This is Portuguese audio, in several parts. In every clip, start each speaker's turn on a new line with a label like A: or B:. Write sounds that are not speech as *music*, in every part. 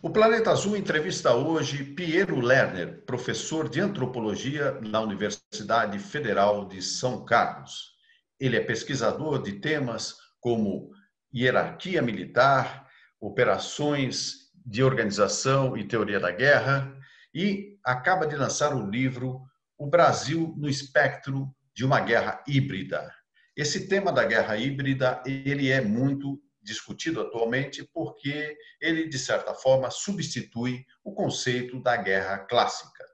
A: O Planeta Azul entrevista hoje Piero Lerner, professor de antropologia na Universidade Federal de São Carlos. Ele é pesquisador de temas como hierarquia militar, operações de organização e teoria da guerra e acaba de lançar o livro O Brasil no espectro de uma guerra híbrida. Esse tema da guerra híbrida, ele é muito discutido atualmente porque ele, de certa forma, substitui o conceito da guerra clássica.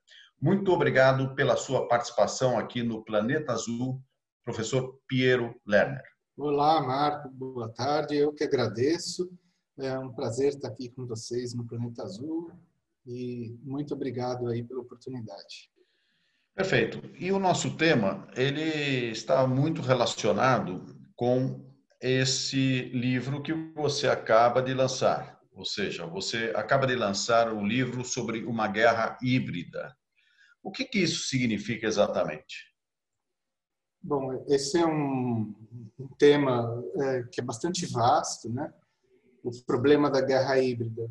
A: Muito obrigado pela sua participação aqui no Planeta Azul, professor Piero Lerner.
B: Olá, Marco, boa tarde. Eu que agradeço. É um prazer estar aqui com vocês no Planeta Azul e muito obrigado aí pela oportunidade.
A: Perfeito. E o nosso tema, ele está muito relacionado com esse livro que você acaba de lançar. Ou seja, você acaba de lançar um livro sobre uma guerra híbrida. O que, que isso significa exatamente?
B: Bom, esse é um, um tema é, que é bastante vasto, né? O problema da guerra híbrida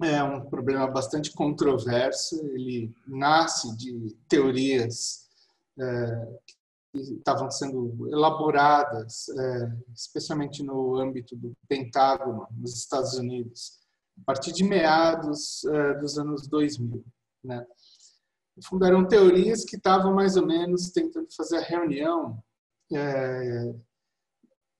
B: é um problema bastante controverso. Ele nasce de teorias é, estavam sendo elaboradas, é, especialmente no âmbito do Pentágono, nos Estados Unidos, a partir de meados é, dos anos 2000. Né? Fundaram teorias que estavam mais ou menos tentando fazer a reunião é,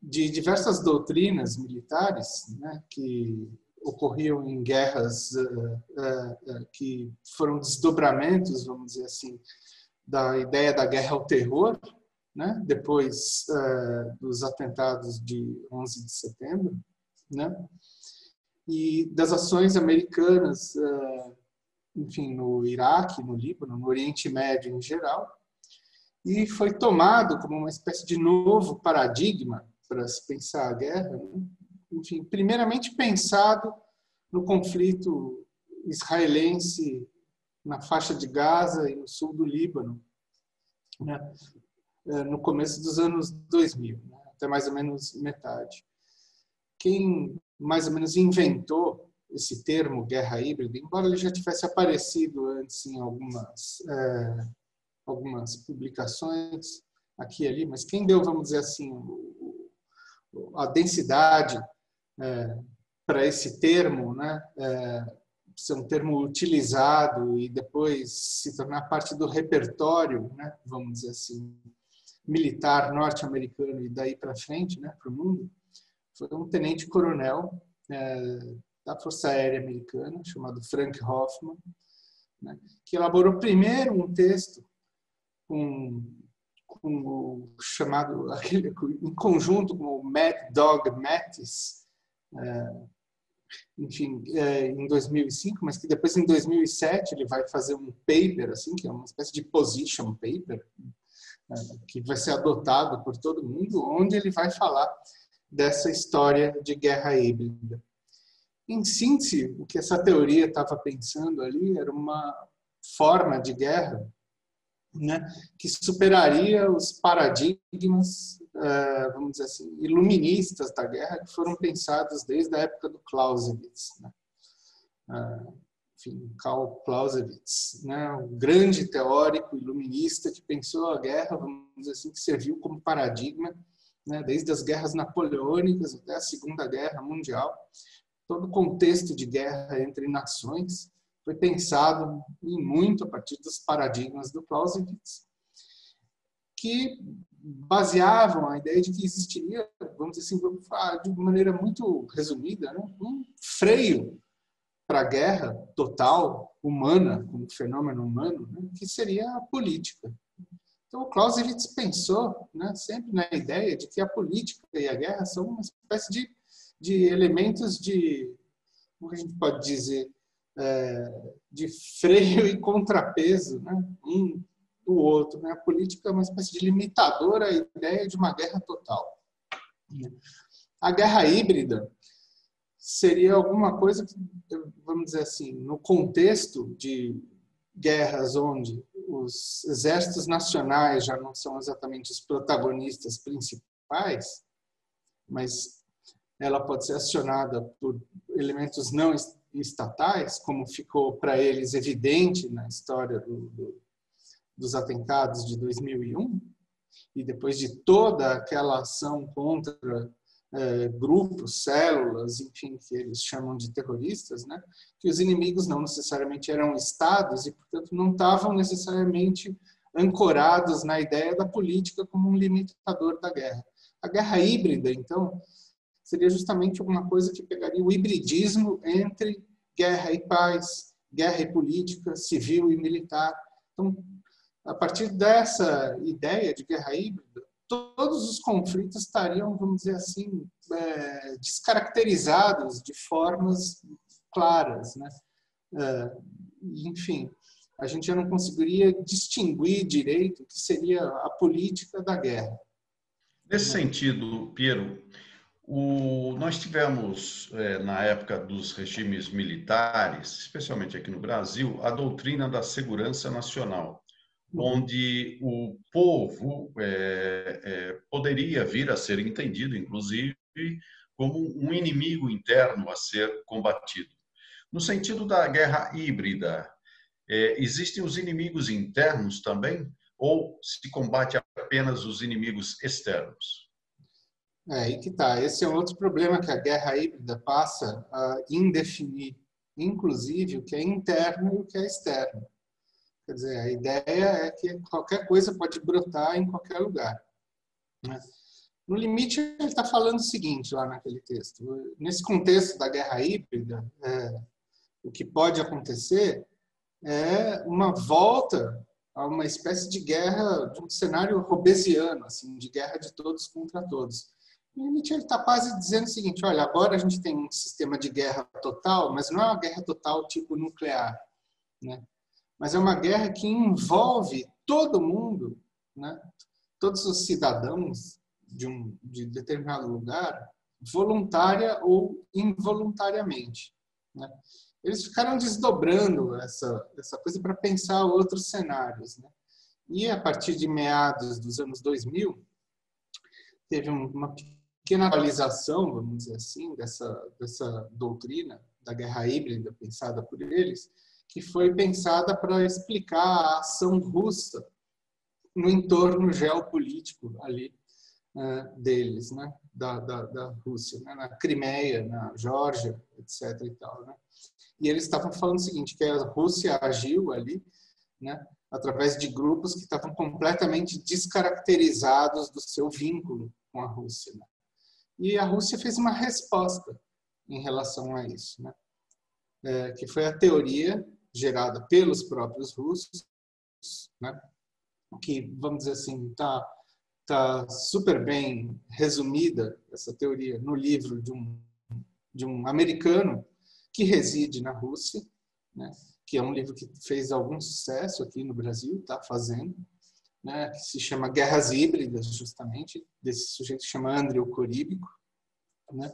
B: de diversas doutrinas militares né, que ocorriam em guerras uh, uh, uh, que foram desdobramentos, vamos dizer assim, da ideia da guerra ao terror, né? depois uh, dos atentados de 11 de setembro, né? e das ações americanas, uh, enfim, no Iraque, no Líbano, no Oriente Médio em geral, e foi tomado como uma espécie de novo paradigma para se pensar a guerra, né? enfim, primeiramente pensado no conflito israelense na faixa de Gaza e no sul do Líbano, né? É, no começo dos anos 2000, né? até mais ou menos metade. Quem mais ou menos inventou esse termo guerra híbrida, embora ele já tivesse aparecido antes em algumas é, algumas publicações aqui e ali, mas quem deu, vamos dizer assim, a densidade é, para esse termo, né, é, ser um termo utilizado e depois se tornar parte do repertório, né, vamos dizer assim, militar norte-americano e daí para frente, né, para o mundo, foi um tenente-coronel é, da Força Aérea Americana, chamado Frank Hoffman, né, que elaborou primeiro um texto com, com o chamado, *laughs* em conjunto com o Mad Dog Mattis, é, enfim, é, em 2005, mas que depois em 2007 ele vai fazer um paper, assim, que é uma espécie de position paper, que vai ser adotado por todo mundo, onde ele vai falar dessa história de guerra híbrida. Em síntese, o que essa teoria estava pensando ali era uma forma de guerra né, que superaria os paradigmas, eh, vamos dizer assim, iluministas da guerra que foram pensados desde a época do Clausewitz. Né? Enfim, Karl Clausewitz, né, um grande teórico iluminista que pensou a guerra, vamos dizer assim, que serviu como paradigma, né, desde as guerras napoleônicas até a Segunda Guerra Mundial. Todo o contexto de guerra entre nações foi pensado em muito a partir dos paradigmas do Clausewitz, que baseavam a ideia de que existiria, vamos dizer assim, de maneira muito resumida, né, um freio para a guerra total, humana, como fenômeno humano, né, que seria a política. Então, o Clausewitz pensou né, sempre na ideia de que a política e a guerra são uma espécie de, de elementos de, como a gente pode dizer, é, de freio e contrapeso, né, um do outro. Né? A política é uma espécie de limitadora à ideia de uma guerra total. A guerra híbrida seria alguma coisa que, vamos dizer assim, no contexto de guerras onde os exércitos nacionais já não são exatamente os protagonistas principais, mas ela pode ser acionada por elementos não estatais, como ficou para eles evidente na história do, do, dos atentados de 2001, e depois de toda aquela ação contra é, grupos, células, enfim, que eles chamam de terroristas, né? que os inimigos não necessariamente eram estados e, portanto, não estavam necessariamente ancorados na ideia da política como um limitador da guerra. A guerra híbrida, então, seria justamente alguma coisa que pegaria o hibridismo entre guerra e paz, guerra e política, civil e militar. Então, a partir dessa ideia de guerra híbrida, todos os conflitos estariam, vamos dizer assim, é, descaracterizados de formas claras, né? É, enfim, a gente já não conseguiria distinguir direito o que seria a política da guerra.
A: Nesse sentido, Piero, o, nós tivemos, é, na época dos regimes militares, especialmente aqui no Brasil, a doutrina da segurança nacional, onde o povo é, é, poderia vir a ser entendido, inclusive, como um inimigo interno a ser combatido. No sentido da guerra híbrida, é, existem os inimigos internos também? Ou se combate apenas os inimigos externos?
B: É aí que tá. Esse é outro problema que a guerra híbrida passa a indefinir, inclusive o que é interno e o que é externo. Quer dizer, a ideia é que qualquer coisa pode brotar em qualquer lugar. Né? No limite, ele está falando o seguinte lá naquele texto. Nesse contexto da guerra híbrida, é, o que pode acontecer é uma volta a uma espécie de guerra, de um cenário robesiano, assim, de guerra de todos contra todos. No limite, ele está quase dizendo o seguinte: olha, agora a gente tem um sistema de guerra total, mas não é uma guerra total tipo nuclear. Né? Mas é uma guerra que envolve todo mundo, né? todos os cidadãos de um de determinado lugar, voluntária ou involuntariamente. Né? Eles ficaram desdobrando essa, essa coisa para pensar outros cenários. Né? E a partir de meados dos anos 2000, teve uma pequena atualização, vamos dizer assim, dessa, dessa doutrina da guerra híbrida pensada por eles, que foi pensada para explicar a ação russa no entorno geopolítico ali uh, deles, né? da, da, da Rússia, né? na Crimeia, na Geórgia, etc. E, tal, né? e eles estavam falando o seguinte, que a Rússia agiu ali né? através de grupos que estavam completamente descaracterizados do seu vínculo com a Rússia. Né? E a Rússia fez uma resposta em relação a isso, né? É, que foi a teoria gerada pelos próprios russos, né? que, vamos dizer assim, está tá super bem resumida, essa teoria, no livro de um, de um americano que reside na Rússia, né? que é um livro que fez algum sucesso aqui no Brasil, está fazendo, né? que se chama Guerras Híbridas, justamente, desse sujeito que chama Andrew Coríbico. Né?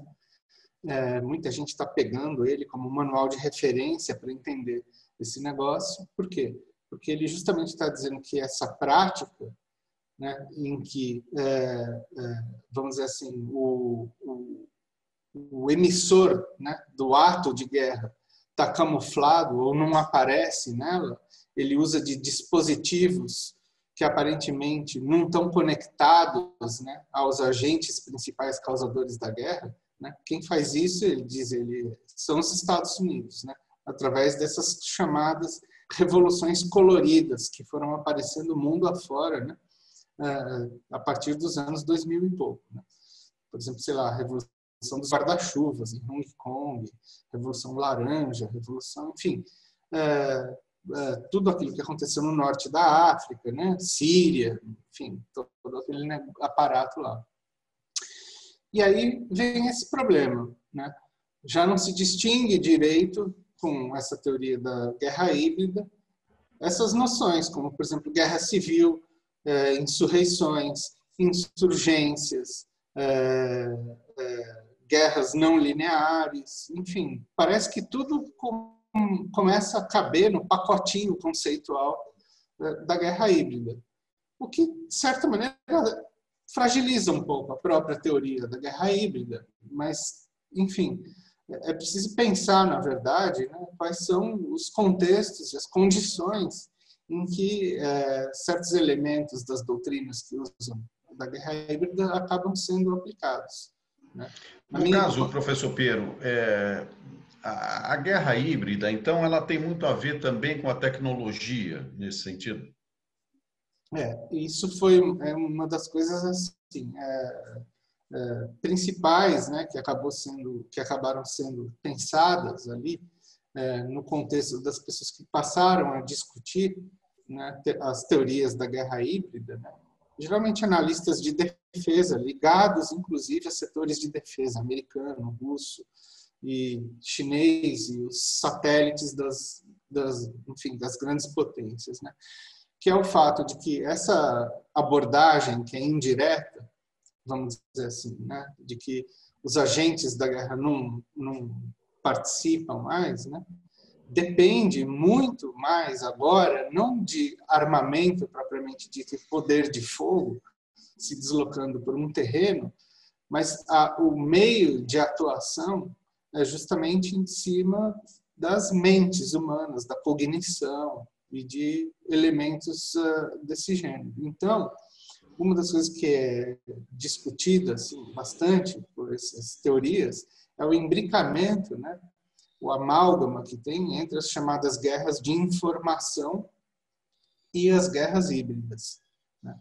B: É, muita gente está pegando ele como manual de referência para entender esse negócio. Por quê? Porque ele justamente está dizendo que essa prática, né, em que, é, é, vamos dizer assim, o, o, o emissor né, do ato de guerra está camuflado ou não aparece nela, ele usa de dispositivos que aparentemente não estão conectados né, aos agentes principais causadores da guerra. Né? Quem faz isso, ele diz, ele são os Estados Unidos. Né? através dessas chamadas revoluções coloridas que foram aparecendo mundo afora, né? a partir dos anos 2000 e pouco. Né? Por exemplo, sei lá, a revolução dos guarda-chuvas em Hong Kong, revolução laranja, revolução, enfim, é, é, tudo aquilo que aconteceu no norte da África, né? Síria, enfim, todo aquele aparato lá. E aí vem esse problema, né? Já não se distingue direito com essa teoria da guerra híbrida, essas noções, como, por exemplo, guerra civil, é, insurreições, insurgências, é, é, guerras não lineares, enfim, parece que tudo com, começa a caber no pacotinho conceitual da guerra híbrida. O que, de certa maneira, fragiliza um pouco a própria teoria da guerra híbrida, mas, enfim, é preciso pensar, na verdade, né, quais são os contextos e as condições em que é, certos elementos das doutrinas que usam da guerra híbrida acabam sendo aplicados. Né?
A: No minha... caso, professor Piero, é, a, a, guerra híbrida, então, ela tem muito a ver também com a tecnologia, nesse sentido?
B: É, isso foi é uma das coisas assim, é, é, principais, né, que acabou sendo, que acabaram sendo pensadas ali é, no contexto das pessoas que passaram a discutir né, as teorias da guerra híbrida, né, geralmente analistas de defesa ligados, inclusive, a setores de defesa americano, russo e chinês e os satélites das, das, enfim, das grandes potências, né, que é o fato de que essa abordagem que é indireta vamos dizer assim, né? de que os agentes da guerra não, não participam mais, né? depende muito mais agora, não de armamento propriamente dito, poder de fogo, se deslocando por um terreno, mas a, o meio de atuação é justamente em cima das mentes humanas, da cognição e de elementos uh, desse gênero. Então, uma das coisas que é discutida assim, bastante por essas teorias é o imbricamento, né? o amálgama que tem entre as chamadas guerras de informação e as guerras híbridas. Né?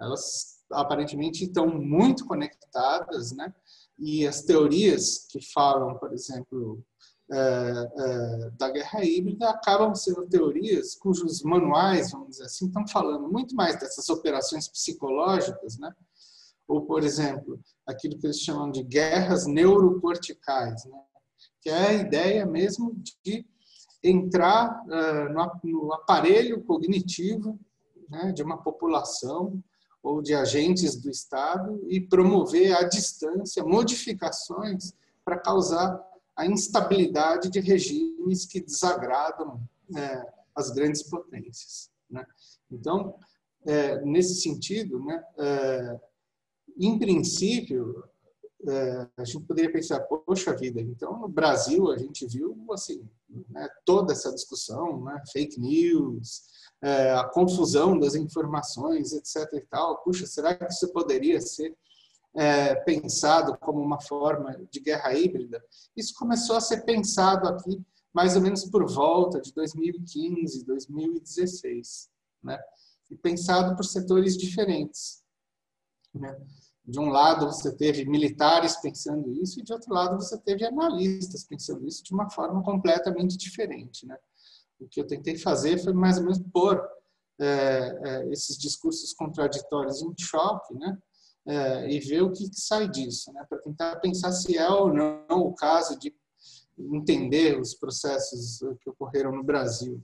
B: Elas aparentemente estão muito conectadas, né? e as teorias que falam, por exemplo, é, é, da guerra híbrida acabam sendo teorias cujos manuais, vamos dizer assim, estão falando muito mais dessas operações psicológicas, né? ou, por exemplo, aquilo que eles chamam de guerras neurocorticais, né? que é a ideia mesmo de entrar uh, no, no, aparelho cognitivo né, de uma população ou de agentes do Estado e promover à distância modificações para causar a instabilidade de regimes que desagradam é, as grandes potências. Né? Então, é, nesse sentido, né, é, em princípio, é, a gente poderia pensar, poxa vida, então no Brasil a gente viu assim, né, toda essa discussão, né, fake news, é, a confusão das informações, etc. E tal. Puxa, será que isso poderia ser é, pensado como uma forma de guerra híbrida, isso começou a ser pensado aqui mais ou menos por volta de 2015, 2016, né? E pensado por setores diferentes. Né? De um lado você teve militares pensando isso e de outro lado você teve analistas pensando isso de uma forma completamente diferente, né? O que eu tentei fazer foi mais ou menos pôr é, é, esses discursos contraditórios em choque, né? É, e ver o que, que sai disso, né? para tentar pensar se é ou não o caso de entender os processos que ocorreram no Brasil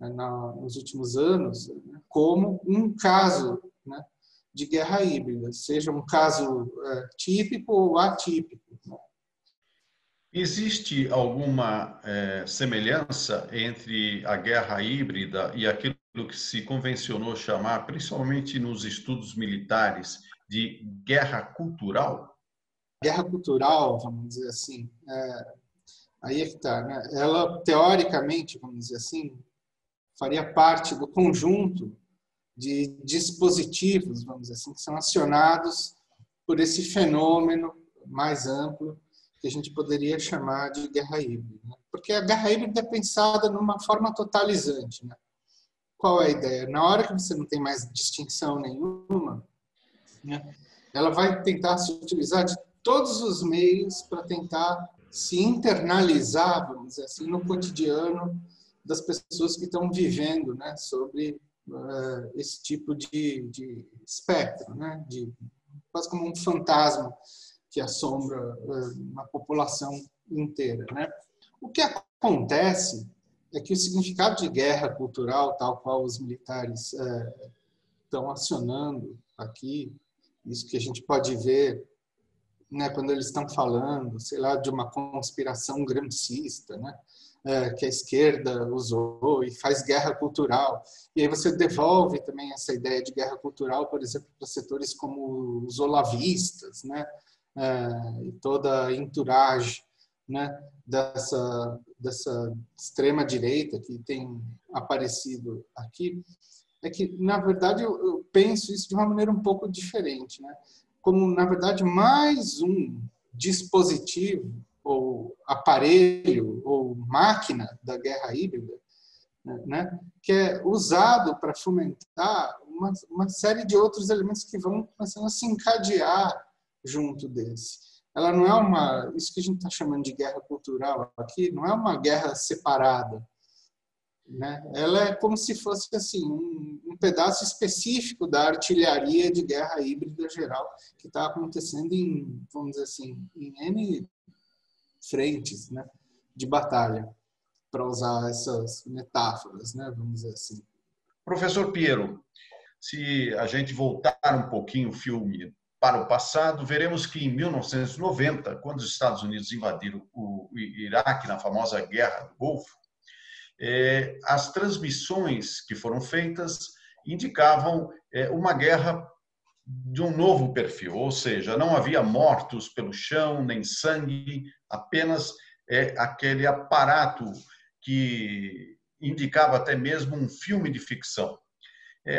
B: né, na, nos últimos anos né, como um caso né, de guerra híbrida, seja um caso é, típico ou atípico. Né.
A: Existe alguma é, semelhança entre a guerra híbrida e aquilo que se convencionou chamar, principalmente nos estudos militares, de guerra cultural?
B: Guerra cultural, vamos dizer assim, é, aí é que está. Né? Ela, teoricamente, vamos dizer assim, faria parte do conjunto de dispositivos, vamos dizer assim, que são acionados por esse fenômeno mais amplo que a gente poderia chamar de guerra híbrida. Né? Porque a guerra híbrida é pensada numa forma totalizante. Né? Qual é a ideia? Na hora que você não tem mais distinção nenhuma, né? Ela vai tentar se utilizar de todos os meios para tentar se internalizar, vamos dizer assim, no cotidiano das pessoas que estão vivendo né, sobre uh, esse tipo de, de espectro, né, de, quase como um fantasma que assombra uh, uma população inteira. Né? O que acontece é que o significado de guerra cultural, tal qual os militares uh, estão acionando aqui, isso que a gente pode ver né, quando eles estão falando, sei lá, de uma conspiração gramscista, né, é, que a esquerda usou e faz guerra cultural. E aí você devolve também essa ideia de guerra cultural, por exemplo, para setores como os olavistas, né, é, e toda a entourage né, dessa, dessa extrema direita que tem aparecido aqui, é que, na verdade, eu, eu penso isso de uma maneira um pouco diferente, né? como, na verdade, mais um dispositivo ou aparelho ou máquina da guerra híbrida, né, que é usado para fomentar uma, uma série de outros elementos que vão começando a se encadear junto desse. Ela não é uma, isso que a gente está chamando de guerra cultural aqui, não é uma guerra separada. Né? Ela é como se fosse assim um, um pedaço específico da artilharia de guerra híbrida geral que está acontecendo em, vamos dizer assim, em N frentes né, de batalha, para usar essas metáforas, né, vamos dizer assim.
A: Professor Piero, se a gente voltar um pouquinho o filme para o passado, veremos que em 1990, quando os Estados Unidos invadiram o Iraque na famosa Guerra do Golfo, as transmissões que foram feitas indicavam eh, uma guerra de um novo perfil, ou seja, não havia mortos pelo chão, nem sangue, apenas eh, aquele aparato que indicava até mesmo um filme de ficção.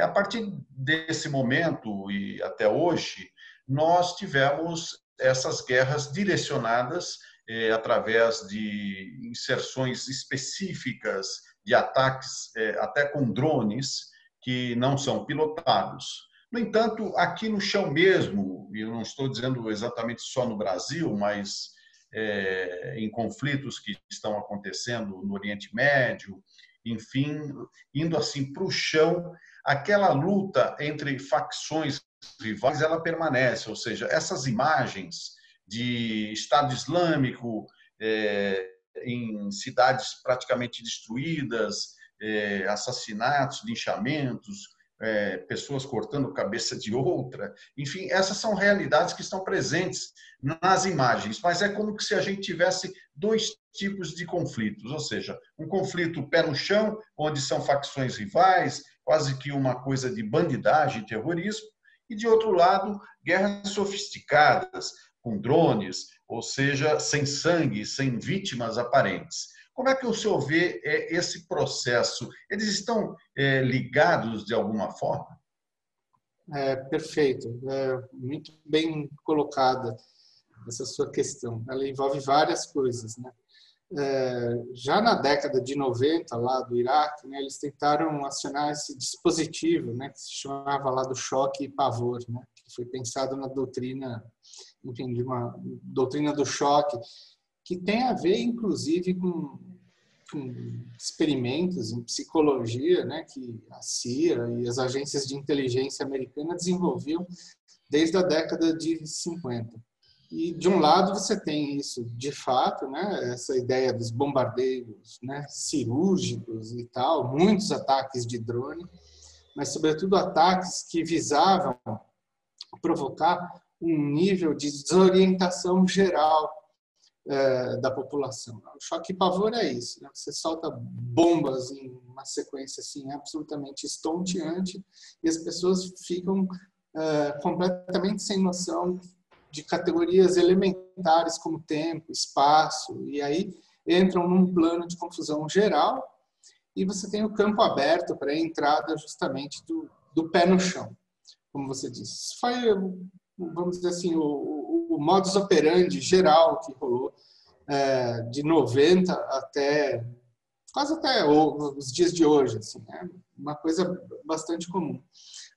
A: A partir desse momento e até hoje, nós tivemos essas guerras direcionadas é, através de inserções específicas de ataques, é, até com drones, que não são pilotados. No entanto, aqui no chão mesmo, e não estou dizendo exatamente só no Brasil, mas é, em conflitos que estão acontecendo no Oriente Médio, enfim, indo assim para o chão, aquela luta entre facções rivais, ela permanece, ou seja, essas imagens de Estado Islâmico é, em cidades praticamente destruídas, é, assassinatos, linchamentos, é, pessoas cortando cabeça de outra, enfim, essas são realidades que estão presentes nas imagens, mas é como se a gente tivesse dois tipos de conflitos, ou seja, um conflito pé no chão, onde são facções rivais, quase que uma coisa de bandidagem terrorismo, e, de outro lado, guerras sofisticadas, com drones, ou seja, sem sangue, sem vítimas aparentes. Como é que o senhor vê é, esse processo? Eles estão é, ligados de alguma forma?
B: É, perfeito, é, muito bem colocada essa sua questão. Ela envolve várias coisas, né? é, já na década de 90 lá do Iraque, né, eles tentaram acionar esse dispositivo, né, que se chamava lá do choque e pavor, né, que foi pensado na doutrina, enfim, de uma doutrina do choque, que tem a ver, inclusive, com, com experimentos em psicologia, né, que a CIA e as agências de inteligência americana desenvolviam desde a década de 50. E de um lado você tem isso, de fato, né, essa ideia dos bombardeios, né, cirúrgicos e tal, muitos ataques de drone, mas sobretudo ataques que visavam provocar um nível de desorientação geral é, da população. O choque e pavor é isso, né? Você solta bombas em uma sequência assim absolutamente estonteante e as pessoas ficam é, completamente sem noção de categorias elementares como tempo, espaço, e aí entram num plano de confusão geral e você tem o campo aberto para a entrada justamente do, do pé no chão, como você disse. Foi, vamos dizer assim, o, o, o modus operandi geral que rolou é, de 90 até quase até os dias de hoje, assim, né? uma coisa bastante comum.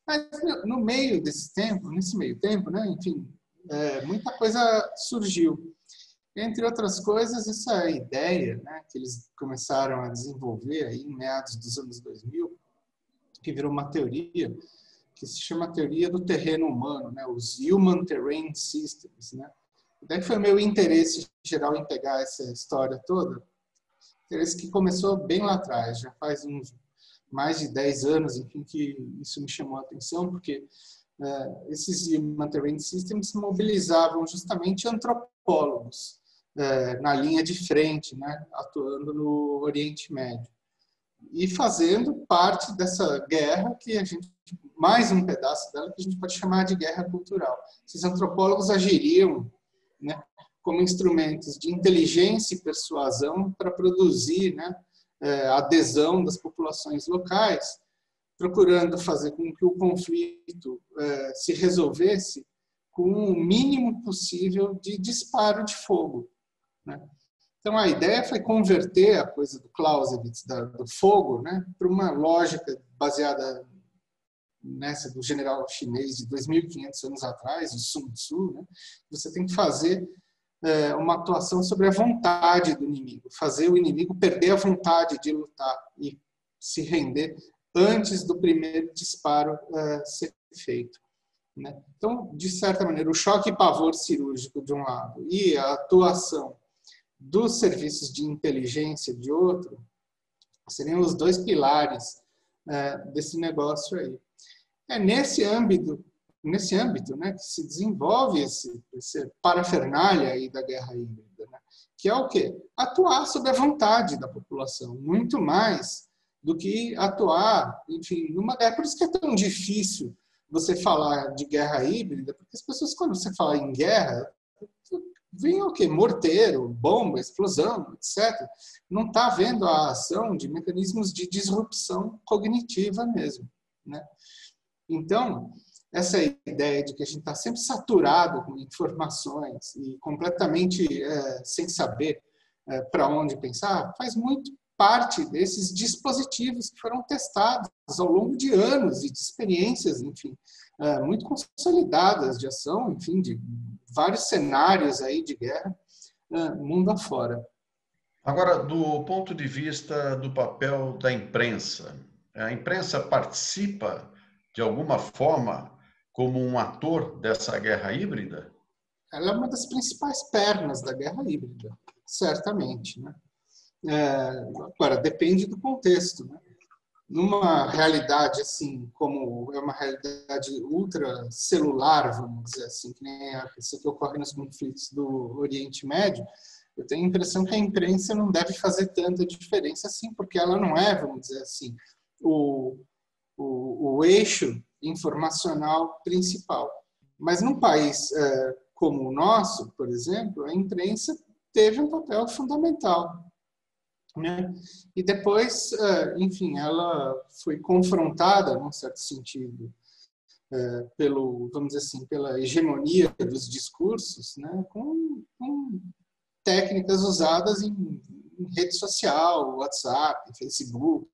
B: Mas no meio desse tempo, nesse meio tempo, né, enfim, é, muita coisa surgiu. Entre outras coisas, essa ideia né, que eles começaram a desenvolver aí em meados dos anos 2000, que virou uma teoria, que se chama teoria do terreno humano, né, os Human Terrain Systems. Né? Daí foi meu interesse geral em pegar essa história toda, interesse que começou bem lá atrás, já faz uns mais de 10 anos, enfim, que isso me chamou a atenção, porque é, esses Human Terrain Systems mobilizavam justamente antropólogos é, na linha de frente, né, atuando no Oriente Médio e fazendo parte dessa guerra que a gente mais um pedaço dela que a gente pode chamar de guerra cultural. Esses antropólogos agiriam, né, como instrumentos de inteligência e persuasão para produzir né, é, adesão das populações locais, procurando fazer com que o conflito é, se resolvesse com o mínimo possível de disparo de fogo. Né? Então, a ideia foi converter a coisa do Clausewitz, do fogo, né, para uma lógica baseada nessa do general chinês de 2.500 anos atrás, o Sun Tzu. Né? Você tem que fazer é, uma atuação sobre a vontade do inimigo, fazer o inimigo perder a vontade de lutar e se render antes do primeiro disparo é, ser feito. Né? Então, de certa maneira, o choque e pavor cirúrgico de um lado e a atuação dos serviços de inteligência de outro seriam os dois pilares é, desse negócio aí. É nesse âmbito, nesse âmbito, né, que se desenvolve esse, esse parafernália aí da guerra híbrida, né, que é o quê? Atuar sobre a vontade da população, muito mais do que atuar, enfim, numa guerra. Por isso que é tão difícil você falar de guerra híbrida, porque as pessoas, quando você fala em guerra, vem o quê? Morteiro, bomba, explosão, etc. Não está vendo a ação de mecanismos de disrupção cognitiva mesmo. Né? Então, essa ideia de que a gente está sempre saturado com informações e completamente é, sem saber é, para onde pensar, faz muito parte desses dispositivos que foram testados ao longo de anos e de experiências, enfim, é, muito consolidadas de ação, enfim, de vários cenários aí de guerra, é, mundo afora.
A: Agora, do ponto de vista do papel da imprensa, a imprensa participa de alguma forma como um ator dessa guerra híbrida?
B: Ela é uma das principais pernas da guerra híbrida, certamente. Né? É, agora, depende do contexto. Né? Numa realidade assim, como é uma realidade ultra celular, vamos dizer assim, que nem a que ocorre nos conflitos do Oriente Médio, eu tenho a impressão que a imprensa não deve fazer tanta diferença assim, porque ela não é, vamos dizer assim, o, o, o eixo informacional principal. Mas num país é, como o nosso, por exemplo, a imprensa teve um papel fundamental. Né? E depois, é, enfim, ela foi confrontada, num certo sentido, é, pelo, vamos dizer assim, pela hegemonia dos discursos, né? com, com técnicas usadas em, em rede social, WhatsApp, Facebook,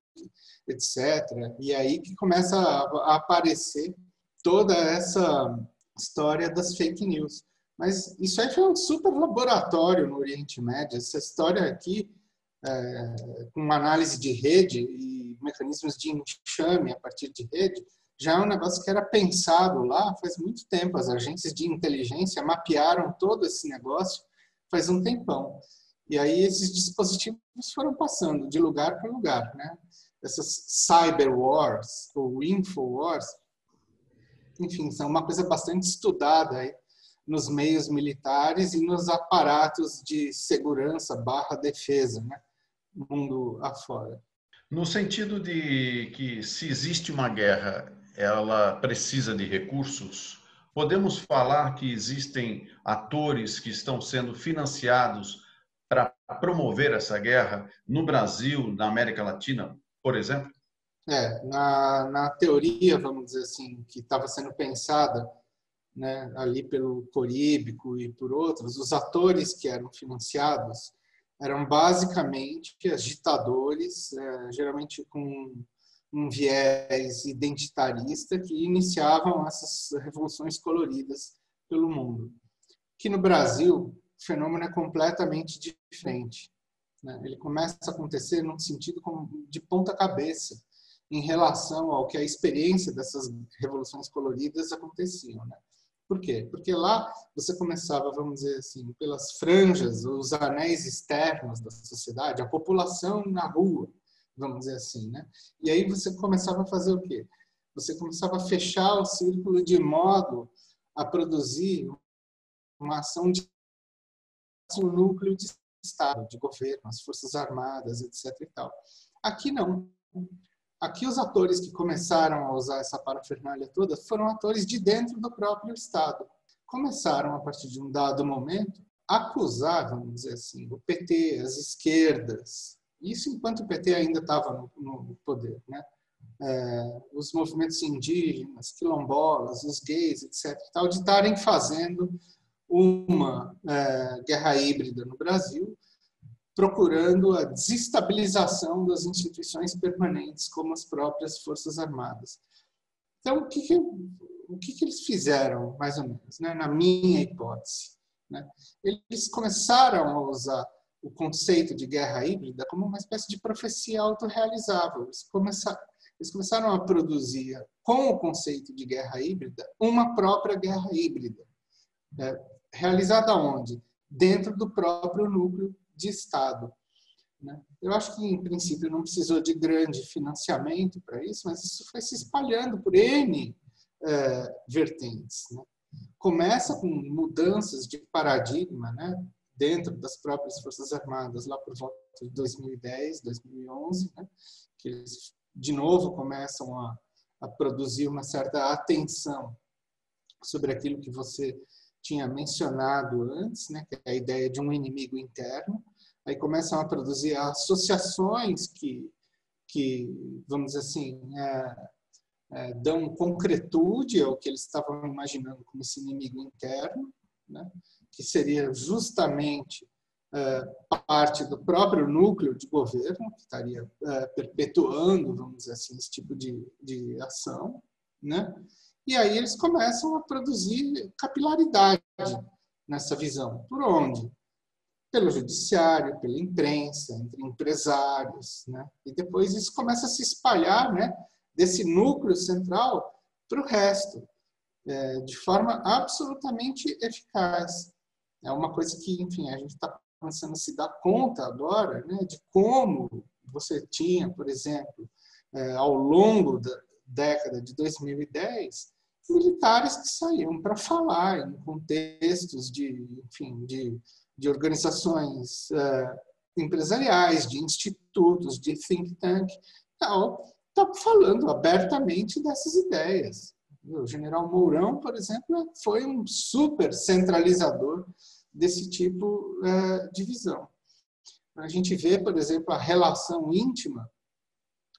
B: etc. E aí que começa a aparecer toda essa história das fake news. Mas isso aí foi um super laboratório no Oriente Médio. Essa história aqui, é, com uma análise de rede e mecanismos de enxame a partir de rede, já é um negócio que era pensado lá faz muito tempo. As agências de inteligência mapearam todo esse negócio faz um tempão. E aí esses dispositivos foram passando de lugar para lugar, né? essas cyber wars ou info wars, enfim, são uma coisa bastante estudada aí nos meios militares e nos aparatos de segurança barra defesa, né? Mundo afora.
A: No sentido de que se existe uma guerra, ela precisa de recursos, podemos falar que existem atores que estão sendo financiados para promover essa guerra no Brasil, na América Latina, por exemplo?
B: É, na, na teoria, vamos dizer assim, que estava sendo pensada né, ali pelo Coríbico e por outros, os atores que eram financiados eram basicamente agitadores, é, geralmente com um viés identitarista, que iniciavam essas revoluções coloridas pelo mundo. Que no Brasil, o fenômeno é completamente diferente. Né? Ele começa a acontecer num sentido de ponta cabeça em relação ao que a experiência dessas revoluções coloridas aconteciam. Né? Por quê? Porque lá você começava, vamos dizer assim, pelas franjas, os anéis externos da sociedade, a população na rua, vamos dizer assim, né? E aí você começava a fazer o quê? Você começava a fechar o círculo de modo a produzir uma ação de um núcleo de Estado, de governo, as Forças Armadas, etc. E tal. Aqui não. Aqui os atores que começaram a usar essa parafernália toda foram atores de dentro do próprio Estado. Começaram, a partir de um dado momento, acusar, vamos dizer assim, o PT, as esquerdas, isso enquanto o PT ainda estava no, no, poder, né? É, os movimentos indígenas, quilombolas, os gays, etc., tal, de estarem fazendo uma é, guerra híbrida no Brasil, procurando a desestabilização das instituições permanentes, como as próprias Forças Armadas. Então, o que, que o que, que, eles fizeram, mais ou menos, né? na minha hipótese? Né? Eles começaram a usar o conceito de guerra híbrida como uma espécie de profecia autorrealizável. Eles começaram, eles começaram a produzir, com o conceito de guerra híbrida, uma própria guerra híbrida. Né? Realizada onde? Dentro do próprio núcleo de Estado. Né? Eu acho que, em princípio, não precisou de grande financiamento para isso, mas isso foi se espalhando por N é, vertentes. Né? Começa com mudanças de paradigma né? dentro das próprias Forças Armadas, lá por volta de 2010, 2011, né? que eles, de novo, começam a, a produzir uma certa atenção sobre aquilo que você tinha mencionado antes, né, que é a ideia de um inimigo interno. Aí começam a produzir associações que, que vamos dizer assim, é, é, dão concretude ao que eles estavam imaginando como esse inimigo interno, né, que seria justamente é, parte do próprio núcleo de governo, que estaria é, perpetuando, vamos dizer assim, esse tipo de, de ação, né? E aí eles começam a produzir capilaridade nessa visão. Por onde? Pelo judiciário, pela imprensa, entre empresários. Né? E depois isso começa a se espalhar né, desse núcleo central para o resto, é, de forma absolutamente eficaz. É uma coisa que, enfim, a gente está começando a se dar conta agora né, de como você tinha, por exemplo, é, ao longo da década de 2010, militares que saíam para falar em contextos de, enfim, de, de organizações uh, empresariais, de institutos, de think tank, tal, tá falando abertamente dessas ideias. O general Mourão, por exemplo, foi um super centralizador desse tipo uh, de visão. A gente vê, por exemplo, a relação íntima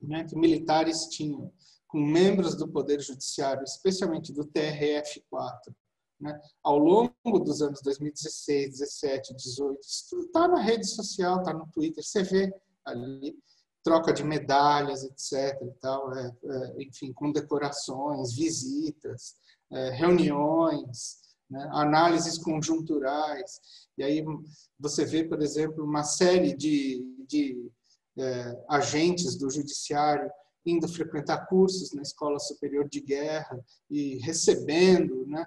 B: né, que militares tinham com membros do Poder Judiciário, especialmente do TRF4, né? ao longo dos anos 2016, 17, 18, está na rede social, está no Twitter, você vê ali troca de medalhas, etc. E tal, é, é, enfim, condecorações, visitas, é, reuniões, né? análises conjunturais. E aí você vê, por exemplo, uma série de, de é, agentes do judiciário indo frequentar cursos na Escola Superior de Guerra e recebendo né,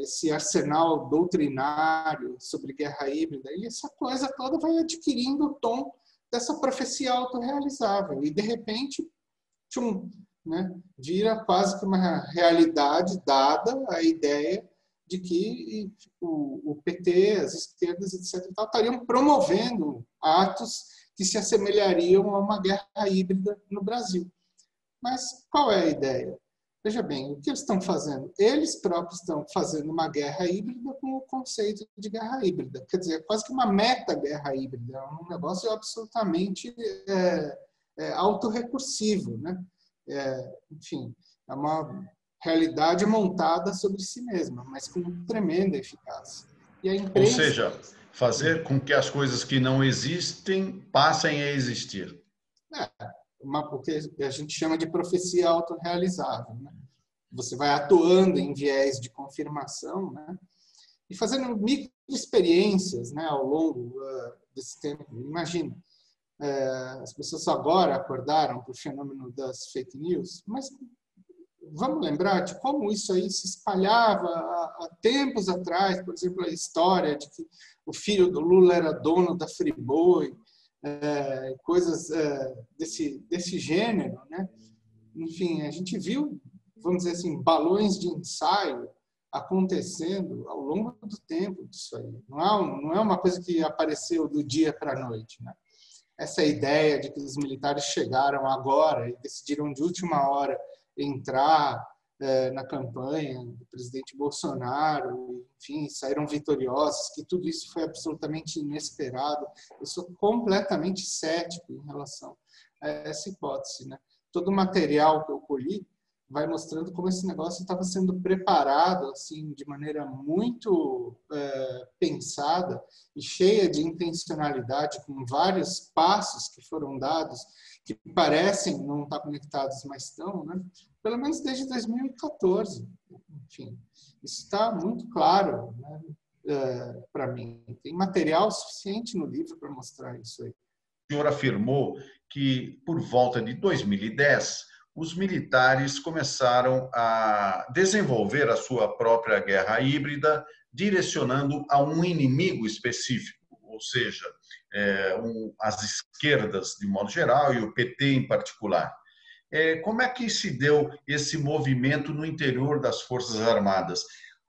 B: esse arsenal doutrinário sobre guerra híbrida. E essa coisa toda vai adquirindo o tom dessa profecia autorrealizável. E, de repente, tchum, né, vira quase que uma realidade dada a ideia de que o, o PT, as esquerdas, etc., tal, estariam promovendo atos que se assemelhariam a uma guerra híbrida no Brasil. Mas qual é a ideia? Veja bem, o que eles estão fazendo? Eles próprios estão fazendo uma guerra híbrida com o conceito de guerra híbrida. Quer dizer, é quase que uma meta-guerra híbrida. É um negócio absolutamente é, é, autorrecursivo. Né? É, enfim, é uma realidade montada sobre si mesma, mas com tremenda eficácia.
A: E imprensa... Ou seja, fazer com que as coisas que não existem passem a existir.
B: É, uma, o que a gente chama de profecia autorrealizável. Né? Você vai atuando em viés de confirmação né? e fazendo micro experiências né, ao longo uh, desse tempo. Imagina, uh, as pessoas agora acordaram para o fenômeno das fake news, mas vamos lembrar de como isso aí se espalhava há tempos atrás, por exemplo, a história de que o filho do Lula era dono da Friboi, é, coisas é, desse, desse gênero. Né? Enfim, a gente viu, vamos dizer assim, balões de ensaio acontecendo ao longo do tempo disso aí. Não é, não é uma coisa que apareceu do dia para a noite. Né? Essa ideia de que os militares chegaram agora e decidiram de última hora entrar é, na campanha do presidente Bolsonaro, enfim, saíram vitoriosos, que tudo isso foi absolutamente inesperado. Eu sou completamente cético em relação a essa hipótese. Né? Todo o material que eu colhi vai mostrando como esse negócio estava sendo preparado assim de maneira muito é, pensada e cheia de intencionalidade, com vários passos que foram dados que parecem não estar conectados, mas estão, né? Pelo menos desde 2014. Enfim, isso está muito claro né? é, para mim. Tem material suficiente no livro para mostrar isso aí.
A: O senhor afirmou que por volta de 2010 os militares começaram a desenvolver a sua própria guerra híbrida, direcionando a um inimigo específico, ou seja, é, um, as esquerdas de modo geral e o PT em particular. É, como é que se deu esse movimento no interior das Forças Armadas?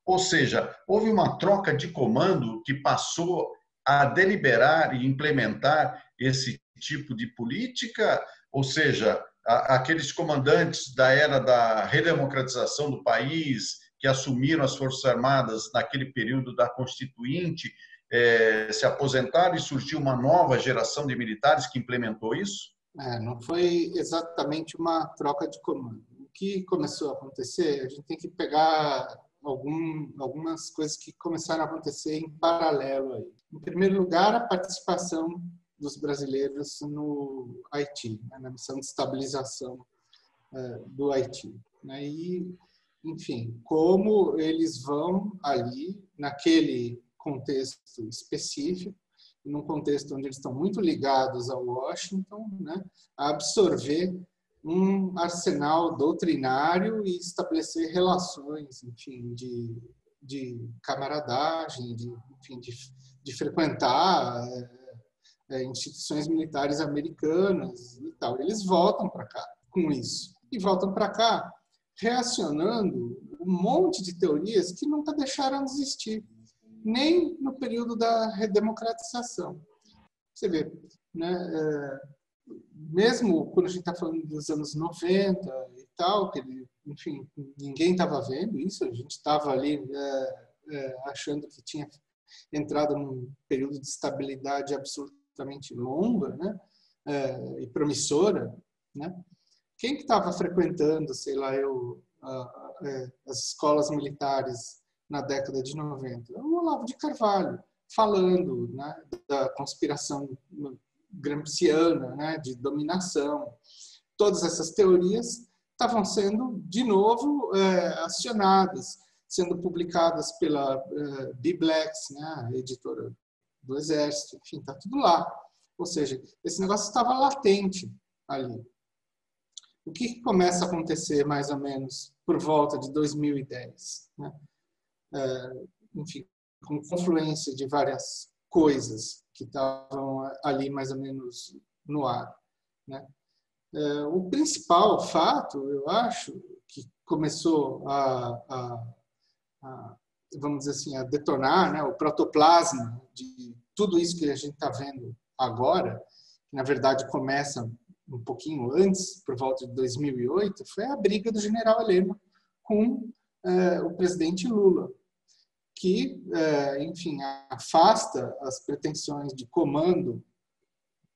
A: Ou seja, houve uma troca de comando que passou a deliberar e implementar esse tipo de política, ou seja, aqueles comandantes da era da redemocratização do país, que assumiram as Forças Armadas naquele período da Constituinte, é, se aposentaram e surgiu uma nova geração de militares que implementou isso?
B: É, não foi exatamente uma troca de comando. O que começou a acontecer, a gente tem que pegar algum, algumas coisas que começaram a acontecer em paralelo. Aí. Em primeiro lugar, a participação dos brasileiros no Haiti, né, na missão de estabilização é, do Haiti. Né, e, enfim, como eles vão ali, naquele contexto específico, num contexto onde eles estão muito ligados ao Washington, né, a absorver um arsenal doutrinário e estabelecer relações, enfim, de, de camaradagem, de, enfim, de, de frequentar é, é, instituições militares americanas e tal. Eles voltam para cá com isso. E voltam para cá reacionando um monte de teorias que nunca deixaram de existir, nem no período da redemocratização. Você vê, né, é, mesmo quando a gente está falando dos anos 90 e tal, que enfim, ninguém estava vendo isso, a gente estava ali é, é, achando que tinha entrado num período de estabilidade absoluta relativamente longa né, é, e promissora, né, quem que estava frequentando, sei lá, eu, a, a, é, as escolas militares na década de 90? O Olavo de Carvalho, falando né, da conspiração gramsciana, né, de dominação. Todas essas teorias estavam sendo, de novo, é, acionadas, sendo publicadas pela é, Biblex, né, a editora do exército, enfim, está tudo lá. Ou seja, esse negócio estava latente ali. O que, começa a acontecer mais ou menos por volta de 2010? Né? É, enfim, com confluência de várias coisas que estavam ali mais ou menos no ar. Né? É, o principal fato, eu acho, que começou a, a, a vamos dizer assim, a detonar né, o protoplasma de tudo isso que a gente está vendo agora, que na verdade começa um pouquinho antes, por volta de 2008, foi a briga do general Heleno com eh, o presidente Lula, que, eh, enfim, afasta as pretensões de comando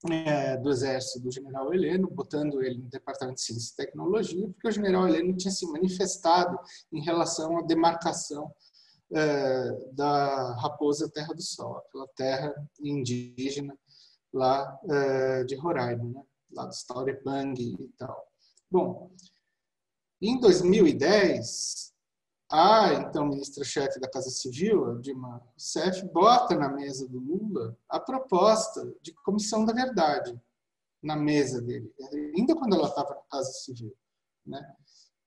B: eh, do exército do general Heleno, botando ele no Departamento de Ciência e Tecnologia, porque o general Heleno tinha se manifestado em relação à demarcação é, da Raposa Terra do Sol, aquela terra indígena lá é, de Roraima, né? lá do Staurepang e tal. Bom, em 2010, a então ministra-chefe da Casa Civil, a Dilma Rousseff, bota na mesa do Lula a proposta de comissão da verdade na mesa dele, ainda quando ela estava na Casa Civil, né?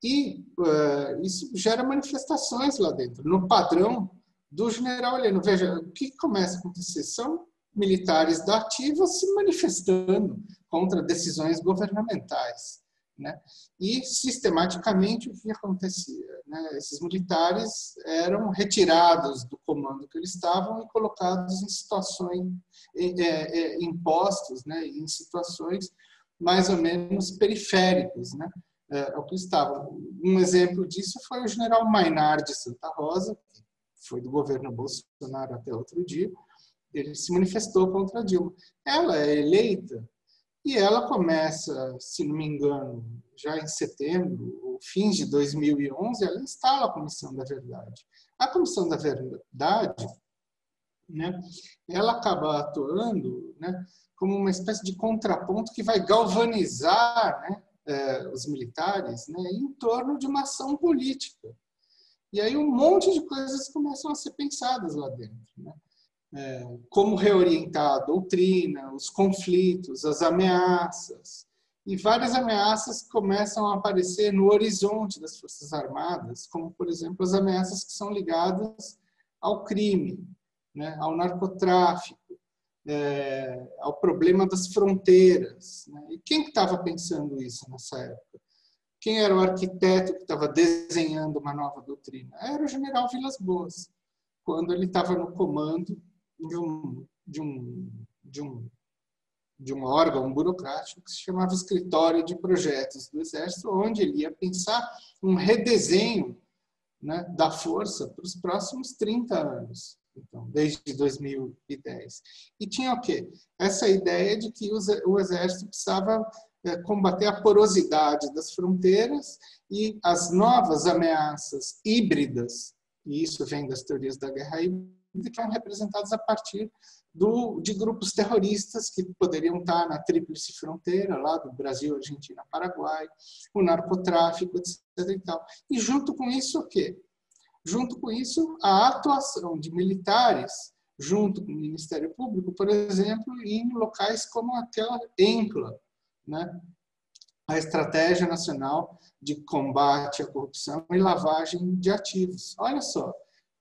B: E uh, isso gera manifestações lá dentro, no padrão do general Heleno. Veja, o que começa a acontecer? São militares da ativa se manifestando contra decisões governamentais. Né? E, sistematicamente, o que acontecia? Né? Esses militares eram retirados do comando que eles estavam e colocados em situações, é, é, impostos né? em situações mais ou menos periféricas, né? é, ao que estavam. Um exemplo disso foi o general Mainar de Santa Rosa, que foi do governo Bolsonaro até outro dia, ele se manifestou contra Dilma. Ela é eleita e ela começa, se não me engano, já em setembro, ou fins de 2011, ela instala a Comissão da Verdade. A Comissão da Verdade, né, ela acaba atuando né, como uma espécie de contraponto que vai galvanizar né, eh, os militares né, em torno de uma ação política. E aí um monte de coisas começam a ser pensadas lá dentro. Né? É, como reorientar a doutrina, os conflitos, as ameaças. E várias ameaças começam a aparecer no horizonte das Forças Armadas, como, por exemplo, as ameaças que são ligadas ao crime, né, ao narcotráfico, é, ao problema das fronteiras. Né? E quem estava pensando isso nessa época? Quem era o arquiteto que estava desenhando uma nova doutrina? Era o general Vilas Boas, quando ele estava no comando de um, de um, de um, de um órgão burocrático que se chamava Escritório de Projetos do Exército, onde ele ia pensar um redesenho né, da força para os próximos 30 anos então, desde 2010. E tinha o quê? Essa ideia de que o exército precisava é, combater a porosidade das fronteiras e as novas ameaças híbridas, e isso vem das teorias da guerra híbrida, que eram representadas a partir do, de grupos terroristas que poderiam estar na tríplice fronteira, lá do Brasil, Argentina, Paraguai, o narcotráfico, etc. E, tal. e junto com isso, o quê? Junto com isso, a atuação de militares, junto com o Ministério Público, por exemplo, em locais como aquela ENCLA, né? a Estratégia Nacional de Combate à Corrupção e Lavagem de Ativos. Olha só,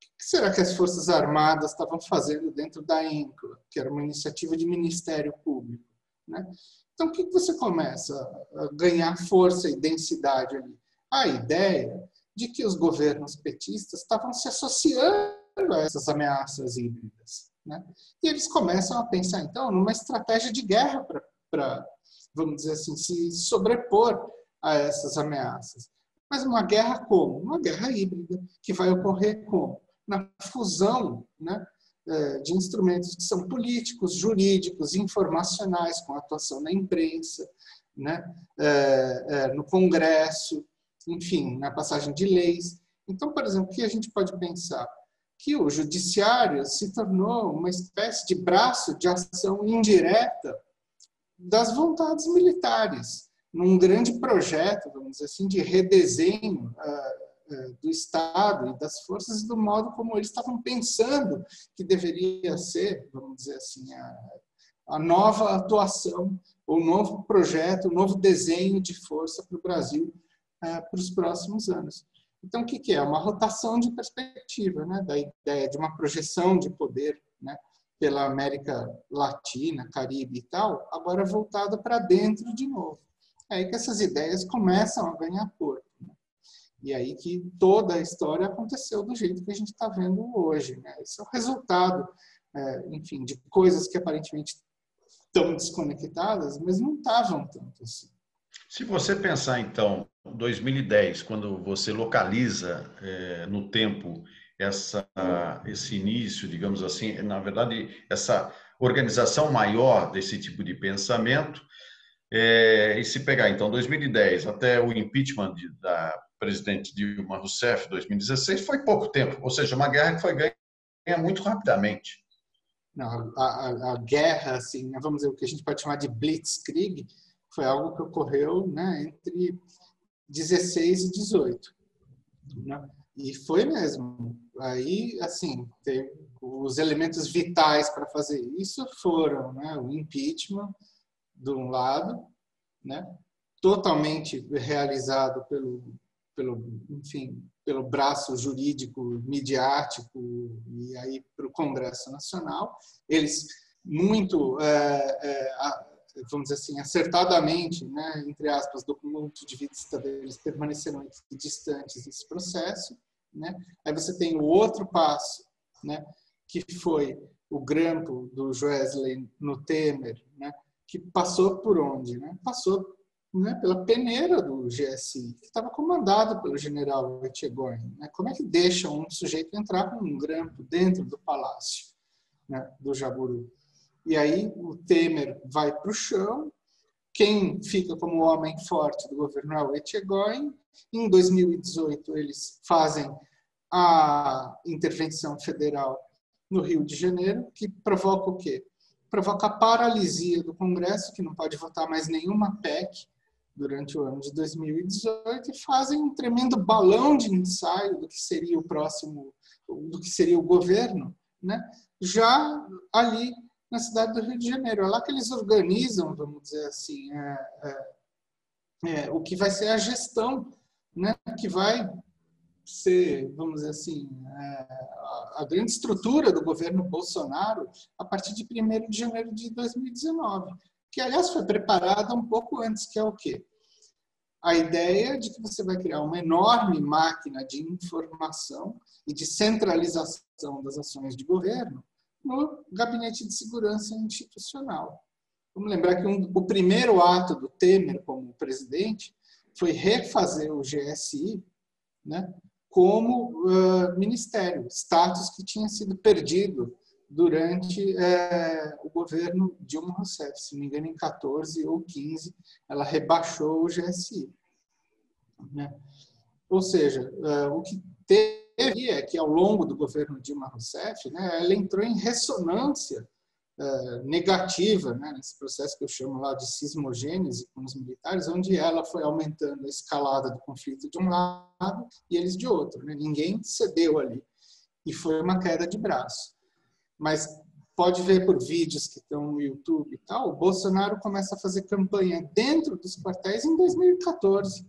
B: que será que as Forças Armadas estavam fazendo dentro da ENCLA, que era uma iniciativa de Ministério Público? Né? Então, o que você começa a ganhar força e densidade ali? A ideia de que os governos petistas estavam se associando a essas ameaças híbridas. Né? E eles começam a pensar, então, numa estratégia de guerra para, vamos dizer assim, se sobrepor a essas ameaças. Mas uma guerra como? Uma guerra híbrida, que vai ocorrer como? Na fusão né, é, de instrumentos que são políticos, jurídicos, informacionais, com atuação na imprensa, né, é, é, no Congresso, enfim, na passagem de leis. Então, por exemplo, o que a gente pode pensar? Que o judiciário se tornou uma espécie de braço de ação indireta das vontades militares, num grande projeto, vamos dizer assim, de redesenho uh, do Estado e das forças do modo como eles estavam pensando que deveria ser, vamos dizer assim, a, a nova atuação, o novo projeto, o novo desenho de força para o Brasil é, para os próximos anos. Então, o que, que é? Uma rotação de perspectiva, né? da ideia de uma projeção de poder né? pela América Latina, Caribe e tal, agora voltada para dentro de novo. É aí que essas ideias começam a ganhar corpo. Né? E aí que toda a história aconteceu do jeito que a gente está vendo hoje. Né? Isso é o resultado, é, enfim, de coisas que aparentemente estão desconectadas, mas não estavam tanto assim.
A: Se você pensar, então, 2010, quando você localiza é, no tempo essa, esse início, digamos assim, na verdade, essa organização maior desse tipo de pensamento, é, e se pegar, então, 2010 até o impeachment de, da presidente Dilma Rousseff, 2016, foi pouco tempo, ou seja, uma guerra que foi ganha muito rapidamente.
B: Não, a, a, a guerra, assim, né, vamos dizer, o que a gente pode chamar de blitzkrieg, foi algo que ocorreu né, entre 16 e 18. Né? E foi mesmo. Aí, assim, os elementos vitais para fazer isso foram né, o impeachment, de um lado, né, totalmente realizado pelo, pelo, enfim, pelo braço jurídico, midiático e aí para o Congresso Nacional. Eles muito é, é, vamos dizer assim, acertadamente, né, entre aspas, do ponto de vista deles, permaneceram distantes desse processo. Né? Aí você tem o outro passo, né, que foi o grampo do Joesley no Temer, né, que passou por onde? Né? Passou né, pela peneira do GSI, que estava comandado pelo general Etchegoyen. Né? Como é que deixa um sujeito entrar com um grampo dentro do palácio né, do Jaburu? E aí o Temer vai para o chão, quem fica como homem forte do governo é o Etchegoyen. Em 2018, eles fazem a intervenção federal no Rio de Janeiro, que provoca o quê? Provoca paralisia do Congresso, que não pode votar mais nenhuma PEC durante o ano de 2018 e fazem um tremendo balão de ensaio do que seria o próximo, do que seria o governo, né? já ali na cidade do Rio de Janeiro. É lá que eles organizam, vamos dizer assim, é, é, é, o que vai ser a gestão, né? que vai ser, vamos dizer assim, é, a grande estrutura do governo Bolsonaro a partir de 1 de janeiro de 2019, que, aliás, foi preparada um pouco antes, que é o quê? A ideia de que você vai criar uma enorme máquina de informação e de centralização das ações de governo no Gabinete de Segurança Institucional. Vamos lembrar que um, o primeiro ato do Temer como presidente foi refazer o GSI né, como uh, ministério, status que tinha sido perdido durante o governo Dilma Rousseff, se não me engano, em 14 ou 15, ela rebaixou o GSI. Né? Ou seja, uh, o que teve é que ao longo do governo Dilma Rousseff, né, ela entrou em ressonância uh, negativa, né, nesse processo que eu chamo lá de sismogênese com os militares, onde ela foi aumentando a escalada do conflito de um lado e eles de outro. Né? Ninguém cedeu ali. E foi uma queda de braço. Mas pode ver por vídeos que estão no YouTube e tal, o Bolsonaro começa a fazer campanha dentro dos quartéis em 2014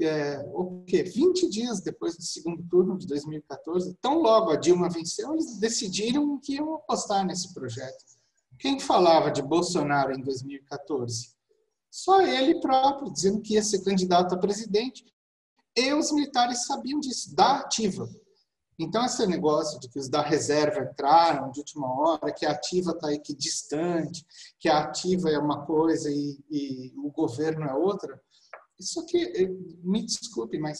B: é, o quê? 20 dias depois do segundo turno de 2014, tão logo a Dilma venceu, eles decidiram que iam apostar nesse projeto. Quem falava de Bolsonaro em 2014? Só ele próprio, dizendo que ia ser candidato a presidente. E os militares sabiam disso, da ativa. Então, esse negócio de que os da reserva entraram de última hora, que a ativa está equidistante, que a ativa é uma coisa e, e o governo é outra, isso aqui, me desculpe, mas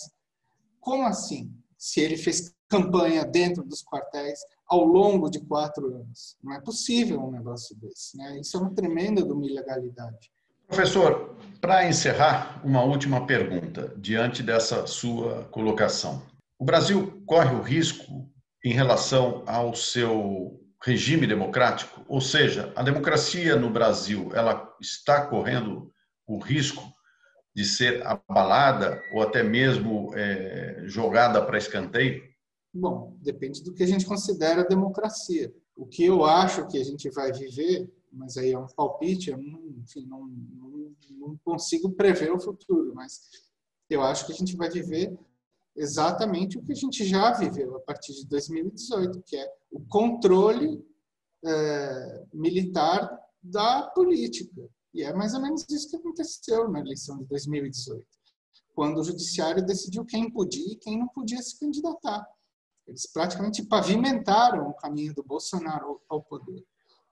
B: como assim? Se ele fez campanha dentro dos quartéis ao longo de quatro anos. Não é possível um negócio desse. Né? Isso é uma tremenda de uma ilegalidade.
A: Professor, para encerrar, uma última pergunta diante dessa sua colocação. O Brasil corre o risco em relação ao seu regime democrático, ou seja, a democracia no Brasil, ela está correndo o risco de ser abalada ou até mesmo é, jogada para escanteio?
B: Bom, depende do que a gente considera democracia. O que eu acho que a gente vai viver, mas aí é um palpite, eu não, enfim, não, não, não consigo prever o futuro, mas eu acho que a gente vai viver exatamente o que a gente já viveu a partir de 2018, que é o controle é, militar da política. E é mais ou menos isso que aconteceu na eleição de 2018, quando o judiciário decidiu quem podia e quem não podia se candidatar. Eles praticamente pavimentaram o caminho do Bolsonaro ao poder,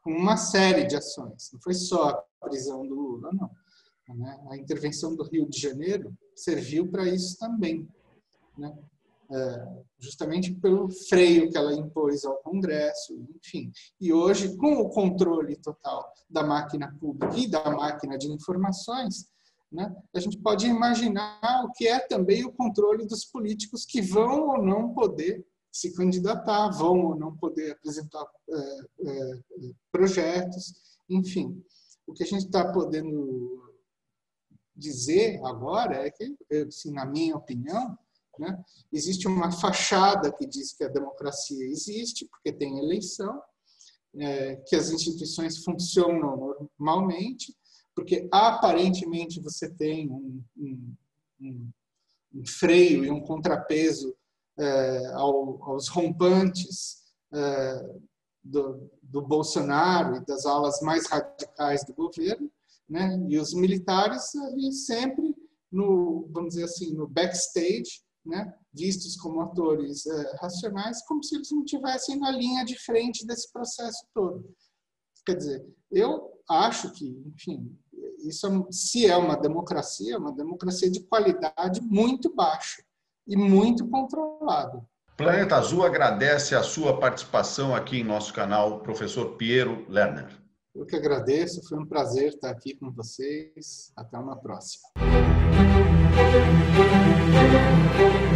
B: com uma série de ações. Não foi só a prisão do Lula, não. Né? A intervenção do Rio de Janeiro serviu para isso também. Né? É, justamente pelo freio que ela impôs ao Congresso, enfim. E hoje, com o controle total da máquina pública e da máquina de informações, né, a gente pode imaginar o que é também o controle dos políticos que vão ou não poder se candidatar, vão ou não poder apresentar é, é, projetos, enfim. O que a gente está podendo dizer agora é que, assim, na minha opinião, né? Existe uma fachada que diz que a democracia existe, porque tem eleição, é, que as instituições funcionam normalmente, porque aparentemente você tem um, um, um, um freio e um contrapeso é, ao, aos rompantes é, do, do, Bolsonaro e das alas mais radicais do governo, né? e os militares ali sempre no, vamos dizer assim, no backstage, né, vistos como atores é, racionais, como se eles não estivessem na linha de frente desse processo todo. Quer dizer, eu acho que, enfim, isso, é se é uma democracia, é uma democracia de qualidade muito baixa e muito controlada.
A: Planeta Azul agradece a sua participação aqui em nosso canal, professor Piero Lerner.
B: Eu que agradeço, foi um prazer estar aqui com vocês. Até uma próxima. thank you